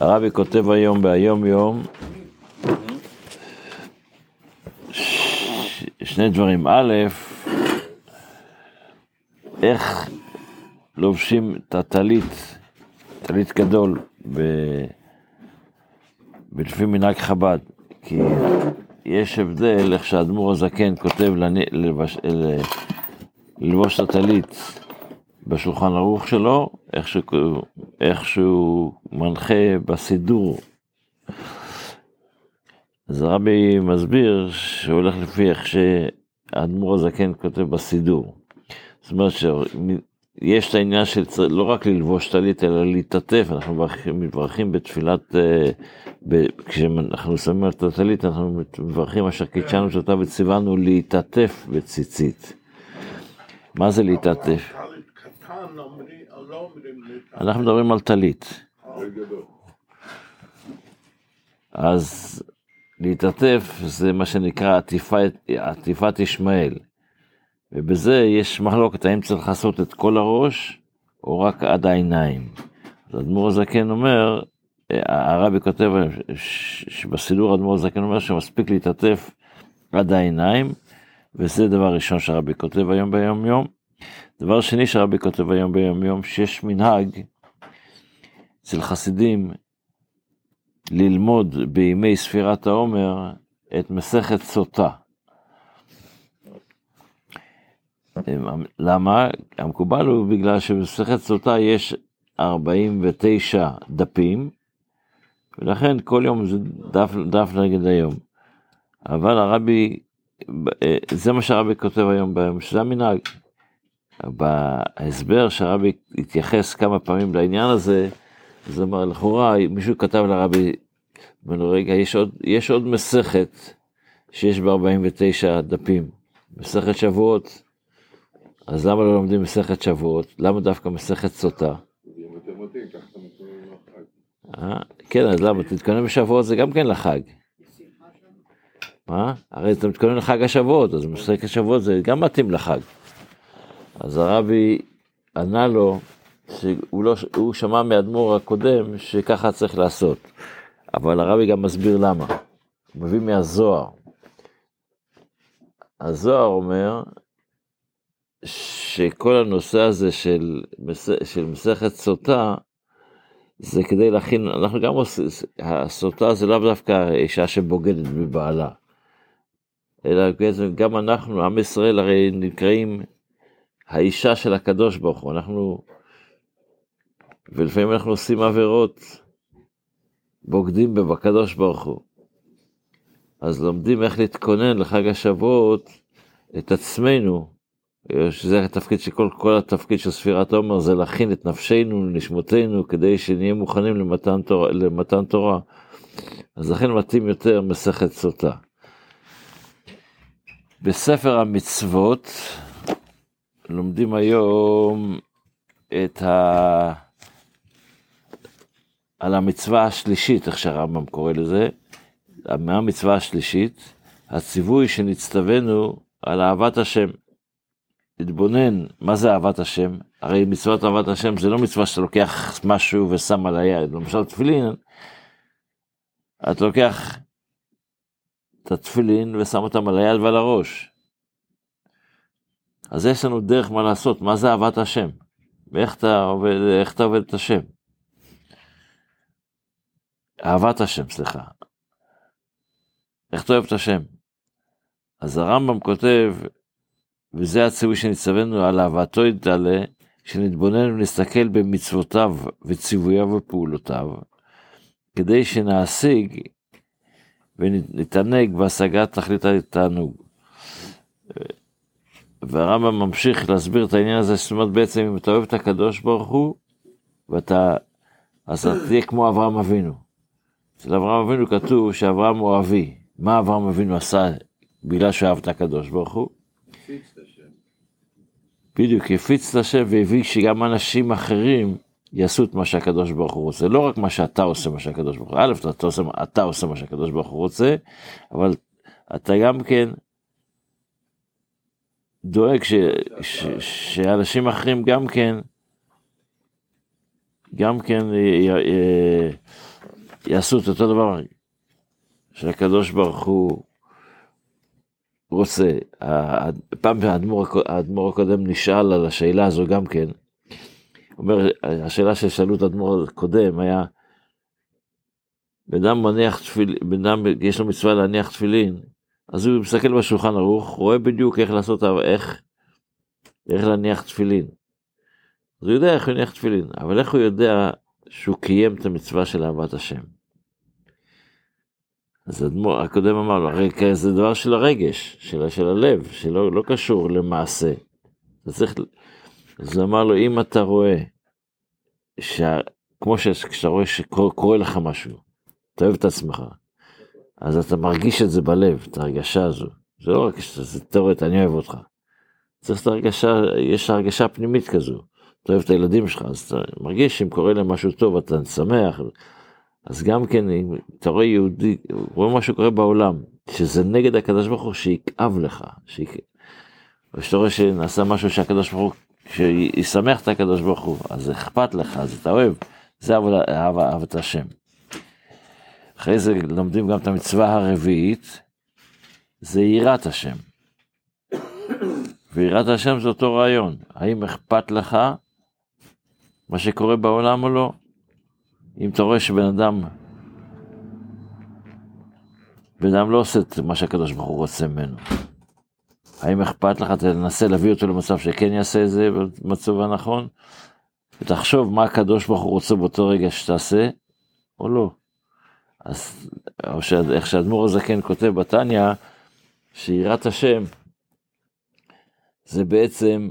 הרבי כותב היום ביום יום שני דברים. א', איך לובשים את הטלית, טלית גדול, ב... מנהג חב"ד. כי יש הבדל איך שהאדמו"ר הזקן כותב ללבש... ללבוש את הטלית בשולחן ערוך שלו, איך שהוא, איך שהוא מנחה בסידור. אז הרבי מסביר שהוא הולך לפי איך שהאדמו"ר הזקן כותב בסידור. זאת אומרת שיש את העניין של לא רק ללבוש טלית אלא להתעטף, אנחנו מברכים, בתפילת, אה, ב, כשאנחנו שמים על הטלית אנחנו מברכים אשר קידשנו שאתה וציוונו להתעטף בציצית. מה זה להתעטף? אנחנו מדברים על טלית. אז להתעטף זה מה שנקרא עטיפת, עטיפת ישמעאל. ובזה יש מחלוקת האם צריך לעשות את כל הראש או רק עד העיניים. אז אדמו"ר הזקן אומר, הרבי כותב שבסידור אדמו"ר הזקן אומר שמספיק להתעטף עד העיניים, וזה דבר ראשון שהרבי כותב היום ביום יום. דבר שני שהרבי כותב היום ביום יום, שיש מנהג אצל חסידים ללמוד בימי ספירת העומר את מסכת סוטה. למה? המקובל הוא בגלל שבמסכת סוטה יש 49 דפים, ולכן כל יום זה דף, דף נגד היום. אבל הרבי, זה מה שהרבי כותב היום ביום, שזה המנהג. בהסבר שהרבי התייחס כמה פעמים לעניין הזה, זאת אומרת, לכאורה מישהו כתב לרבי, אמר רגע, יש עוד, יש עוד מסכת שיש בה 49 דפים, מסכת שבועות, אז למה לא לומדים מסכת שבועות? למה דווקא מסכת סוטה? אה? כן, אז למה? תתכונן בשבועות זה גם כן לחג. מה? הרי אתה מתכונן לחג השבועות, אז מסכת שבועות זה גם מתאים לחג. אז הרבי ענה לו, שהוא לא, הוא שמע מאדמו"ר הקודם שככה צריך לעשות. אבל הרבי גם מסביר למה. הוא מביא מהזוהר. הזוהר אומר שכל הנושא הזה של, של מסכת סוטה, זה כדי להכין, אנחנו גם עושים, הסוטה זה לאו דווקא אישה שבוגדת מבעלה, אלא גם אנחנו, עם ישראל הרי נקראים האישה של הקדוש ברוך הוא, אנחנו, ולפעמים אנחנו עושים עבירות, בוגדים בקדוש ברוך הוא. אז לומדים איך להתכונן לחג השבועות את עצמנו, שזה התפקיד של כל, כל התפקיד של ספירת עומר, זה להכין את נפשנו, נשמותינו, כדי שנהיה מוכנים למתן תורה. למתן תורה. אז לכן מתאים יותר מסכת סוטה. בספר המצוות, לומדים היום את ה... על המצווה השלישית, איך שהרמב"ם קורא לזה, מהמצווה השלישית, הציווי שנצטווינו על אהבת השם. להתבונן מה זה אהבת השם, הרי מצוות אהבת השם זה לא מצווה שאתה לוקח משהו ושם על היד, למשל תפילין, אתה לוקח את התפילין ושם אותם על היד ועל הראש. אז יש לנו דרך מה לעשות, מה זה אהבת השם, ואיך אתה עובד, איך אתה עובד את השם. אהבת השם, סליחה. איך אתה אוהב את השם? אז הרמב"ם כותב, וזה הציווי שנצטווינו על אהבתו יתעלה, שנתבונן ונסתכל במצוותיו וציווייו ופעולותיו, כדי שנשיג ונתענג בהשגת תכלית התענוג. והרמב"ם ממשיך להסביר את העניין הזה, זאת אומרת בעצם אם אתה אוהב את הקדוש ברוך הוא, ואתה, אז אתה תהיה כמו אברהם אבינו. אצל אברהם אבינו כתוב שאברהם הוא אבי. מה אברהם אבינו עשה בגלל שאהב את הקדוש ברוך הוא? בדיוק, הפיץ את השם והביא שגם אנשים אחרים יעשו את מה שהקדוש ברוך הוא רוצה. לא רק מה שאתה עושה, מה שהקדוש ברוך הוא, א', אתה עושה, אתה עושה מה שהקדוש ברוך הוא רוצה, אבל אתה גם כן דואג ש, ש, שאנשים אחרים גם כן גם כן יעשו את אותו דבר שהקדוש ברוך הוא רוצה. פעם האדמו"ר הקודם נשאל על השאלה הזו גם כן. אומר, השאלה ששאלו את האדמו"ר הקודם היה, בן אדם מניח תפילין, בן אדם יש לו מצווה להניח תפילין, אז הוא מסתכל בשולחן ערוך, רואה בדיוק איך לעשות, איך, איך להניח תפילין. אז הוא יודע איך הוא יניח תפילין, אבל איך הוא יודע שהוא קיים את המצווה של אהבת השם? אז האדמו"ר הקודם אמר לו, הרי זה דבר של הרגש, של, של הלב, שלא לא קשור למעשה. אתה צריך, אז הוא אמר לו, אם אתה רואה, שה, כמו שכשאתה רואה שקורה לך משהו, אתה אוהב את עצמך, אז אתה מרגיש את זה בלב, את ההרגשה הזו. זה לא רק שזה תיאורט, אני אוהב אותך. צריך את ההרגשה, יש הרגשה פנימית כזו. אתה אוהב את הילדים שלך, אז אתה מרגיש שאם קורה להם משהו טוב, אתה שמח. אז גם כן, אם אתה רואה יהודי, רואה מה שקורה בעולם, שזה נגד הקדוש ברוך הוא, שיכאב לך. שיכ... ושאתה רואה שנעשה משהו שהקדוש ברוך הוא, שישמח את הקדוש ברוך הוא, אז אכפת לך, אז אתה אוהב. זה אהבת השם. אחרי זה לומדים גם את המצווה הרביעית, זה יראת השם. ויראת השם זה אותו רעיון, האם אכפת לך מה שקורה בעולם או לא? אם אתה רואה שבן אדם, בן אדם לא עושה את מה שהקדוש ברוך הוא רוצה ממנו, האם אכפת לך, תנסה להביא אותו למצב שכן יעשה את זה במצב הנכון, ותחשוב מה הקדוש ברוך הוא רוצה באותו רגע שתעשה, או לא. אז או ש... איך שאדמו"ר הזקן כותב בתניא, שיראת השם זה בעצם,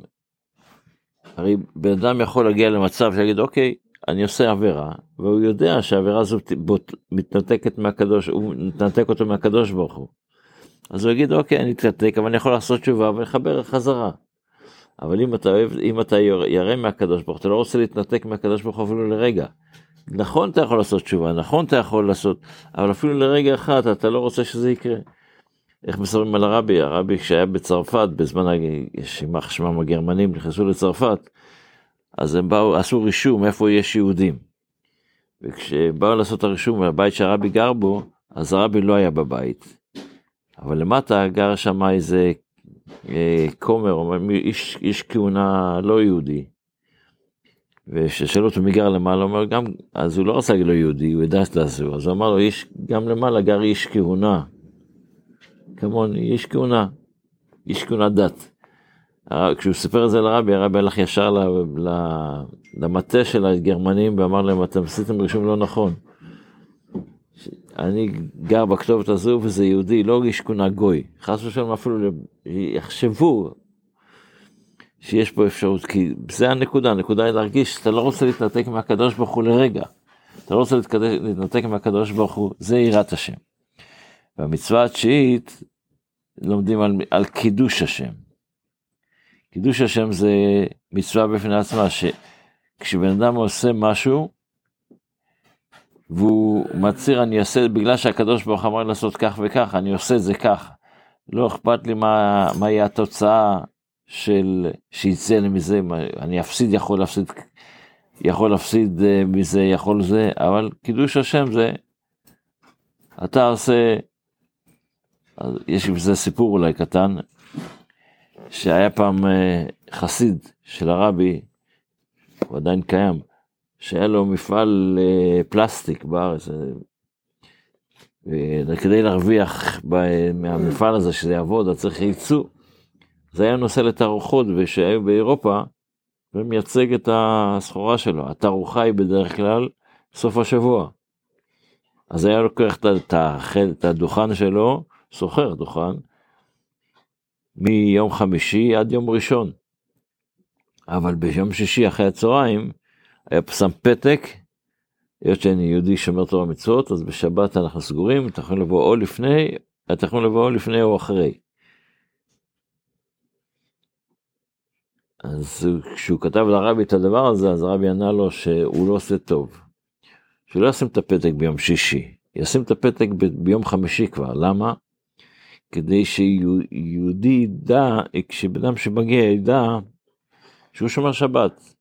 הרי בן אדם יכול להגיע למצב שיגיד אוקיי, אני עושה עבירה, והוא יודע שהעבירה הזו מתנתקת מהקדוש, הוא מתנתק אותו מהקדוש ברוך הוא. אז הוא יגיד אוקיי אני אתנתק אבל אני יכול לעשות תשובה ולחבר חזרה. אבל אם אתה אוהב, אם אתה ירא מהקדוש ברוך הוא, אתה לא רוצה להתנתק מהקדוש ברוך הוא אפילו לרגע. נכון אתה יכול לעשות תשובה, נכון אתה יכול לעשות, אבל אפילו לרגע אחד אתה לא רוצה שזה יקרה. איך מספרים על הרבי, הרבי כשהיה בצרפת, בזמן יימח שמם הגרמנים נכנסו לצרפת, אז הם באו, עשו רישום איפה יש יהודים. וכשבאו לעשות הרישום בבית שהרבי גר בו, אז הרבי לא היה בבית. אבל למטה גר שם איזה אה, כומר, איש, איש כהונה לא יהודי. וכששאלו אותו מי גר למעלה, הוא אומר גם, אז הוא לא רצה להגיד לו יהודי, הוא ידע זה, אז הוא אמר לו, איש, גם למעלה גר איש כהונה. כמוני, איש כהונה, איש כהונה דת. כשהוא סיפר את זה לרבי, הרבי הלך ישר למטה של הגרמנים ואמר להם, אתם עשיתם רישום לא נכון. אני גר בכתובת הזו וזה יהודי, לא איש כהונה גוי. חס ושלום אפילו יחשבו שיש פה אפשרות, כי זה הנקודה, הנקודה היא להרגיש שאתה לא רוצה להתנתק מהקדוש ברוך הוא לרגע. אתה לא רוצה להתנתק מהקדוש ברוך הוא, זה יראת השם. והמצווה התשיעית, לומדים על, על קידוש השם. קידוש השם זה מצווה בפני עצמה, שכשבן אדם עושה משהו, והוא מצהיר אני אעשה בגלל שהקדוש ברוך אמר לעשות כך וכך, אני עושה את זה כך. לא אכפת לי מה, מה יהיה התוצאה של שיצא לי מזה, אני אפסיד, יכול להפסיד, יכול להפסיד אה, מזה, יכול זה, אבל קידוש השם זה, אתה עושה, יש בזה סיפור אולי קטן, שהיה פעם אה, חסיד של הרבי, הוא עדיין קיים, שהיה לו מפעל אה, פלסטיק בארץ, וכדי להרוויח מהמפעל הזה שזה יעבוד, אז צריך ייצוא. זה היה נושא לתערוכות שהיו באירופה ומייצג את הסחורה שלו. התערוכה היא בדרך כלל סוף השבוע. אז היה לוקח את הדוכן שלו, סוחר דוכן, מיום חמישי עד יום ראשון. אבל ביום שישי אחרי הצהריים היה שם פתק, היות שאני יהודי שומר תורה מצוות, אז בשבת אנחנו סגורים, אתה יכול לבוא או לפני, אתה יכול לבוא או לפני או אחרי. אז כשהוא כתב לרבי את הדבר הזה, אז הרבי ענה לו שהוא לא עושה טוב. שהוא לא ישים את הפתק ביום שישי, ישים את הפתק ב- ביום חמישי כבר, למה? כדי שיהודי ידע, כשבן אדם שמגיע ידע שהוא שומר שבת.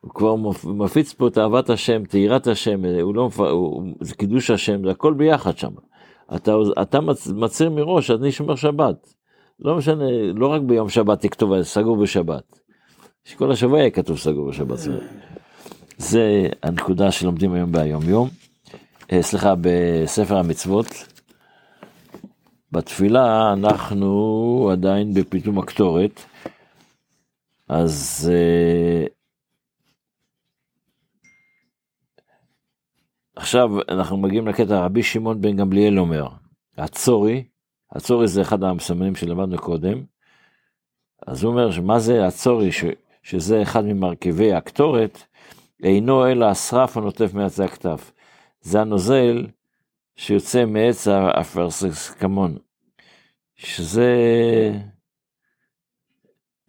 הוא כבר מפיץ פה את אהבת השם, תהירת השם, הוא לא, הוא, זה קידוש השם, זה הכל ביחד שם. אתה, אתה מצהיר מראש, אני שומר שבת. לא משנה, לא רק ביום שבת תכתוב סגור בשבת. שכל השבוע יהיה כתוב סגור בשבת. זה הנקודה שלומדים היום ביום יום. אה, סליחה, בספר המצוות. בתפילה אנחנו עדיין בפתאום הקטורת. אז אה, עכשיו אנחנו מגיעים לקטע רבי שמעון בן גמליאל אומר, הצורי, הצורי זה אחד המסמנים שלמדנו קודם, אז הוא אומר שמה זה הצורי, ש, שזה אחד ממרכיבי הקטורת, אינו אלא השרף הנוטף מעצי הכתף. זה הנוזל שיוצא מעץ האפרסקמון, שזה,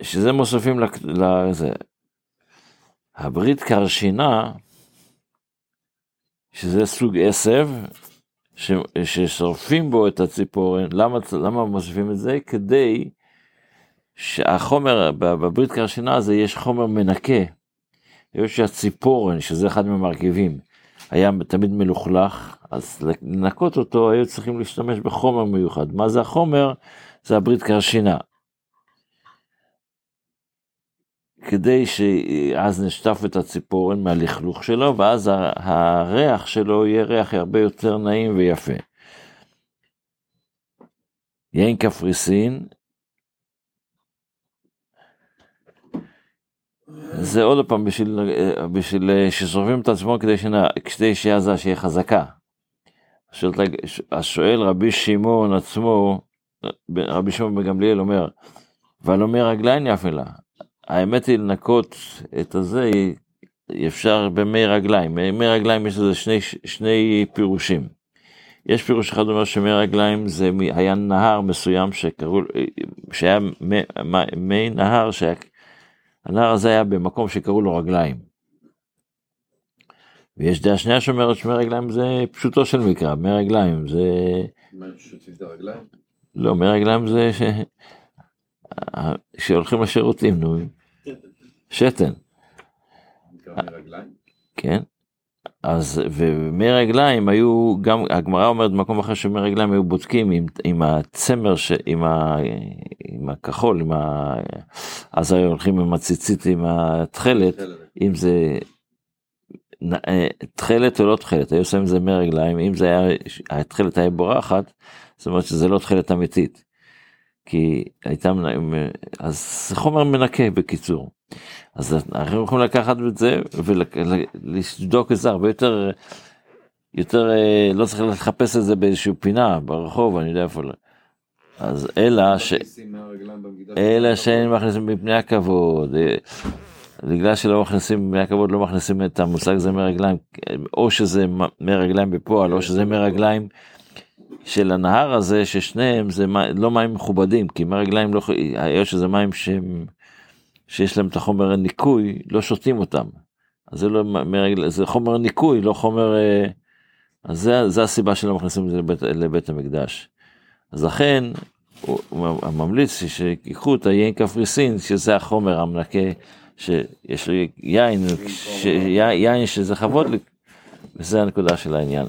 שזה מוספים לזה. הברית קרשינה, שזה סוג עשב, ש, ששורפים בו את הציפורן, למה, למה מוסיפים את זה? כדי שהחומר, בברית קרשינה הזה יש חומר מנקה. יש שהציפורן, שזה אחד מהמרכיבים, היה תמיד מלוכלך, אז לנקות אותו היו צריכים להשתמש בחומר מיוחד. מה זה החומר? זה הברית קרשינה. כדי שאז נשטף את הציפורן מהלכלוך שלו, ואז הריח שלו יהיה ריח הרבה יותר נעים ויפה. יין קפריסין, זה עוד פעם בשביל, בשביל ששורפים את עצמו כדי, שנה, כדי שעזה שיהיה חזקה. השואל רבי שמעון עצמו, רבי שמעון בגמליאל אומר, והלומי רגליים לה. האמת היא לנקות את הזה, אפשר במי רגליים. מי רגליים יש לזה שני, שני פירושים. יש פירוש אחד אומר שמי רגליים זה היה נהר מסוים שקראו, שהיה מי, מי נהר, שהיה, הנהר הזה היה במקום שקראו לו רגליים. ויש דעה שנייה שאומרת שמי רגליים זה פשוטו של מקרא, מי רגליים זה... מה, שותים את הרגליים? לא, מי רגליים זה ש... שהולכים לשירותים, נו. שתן. כן. אז ומי רגליים היו גם הגמרא אומרת במקום אחר שמי רגליים היו בודקים עם, עם הצמר ש, עם, ה, עם הכחול עם ה, אז היו הולכים עם הציצית עם התכלת אם זה אה, תכלת או לא תכלת היו עושים את זה מי רגליים אם זה היה התכלת היה בורחת זאת אומרת שזה לא תכלת אמיתית. כי הייתה אז חומר מנקה בקיצור. אז אנחנו יכולים לקחת את זה ולבדוק את זה הרבה יותר, יותר אה, לא צריך לחפש את זה באיזושהי פינה ברחוב, אני יודע איפה. אז אלא ש... אלא שהם מכניסים מפני הכבוד. אה, בגלל שלא מכניסים מפני הכבוד לא מכניסים את המושג הזה מרגליים או שזה מרגליים בפועל או שזה מרגליים של הנהר הזה ששניהם זה לא מים מכובדים כי מרגליים לא היות שזה מים שהם שיש להם את החומר הניקוי, לא שותים אותם. אז זה לא זה חומר ניקוי, לא חומר... אה, אז זה, זה הסיבה שלא מכניסים את זה לבית, לבית המקדש. אז לכן, הוא ממליץ שיקחו את היין קפריסין, שזה החומר המנקה, שיש לו יין, ש, יין שזה חבוד, וזה הנקודה של העניין.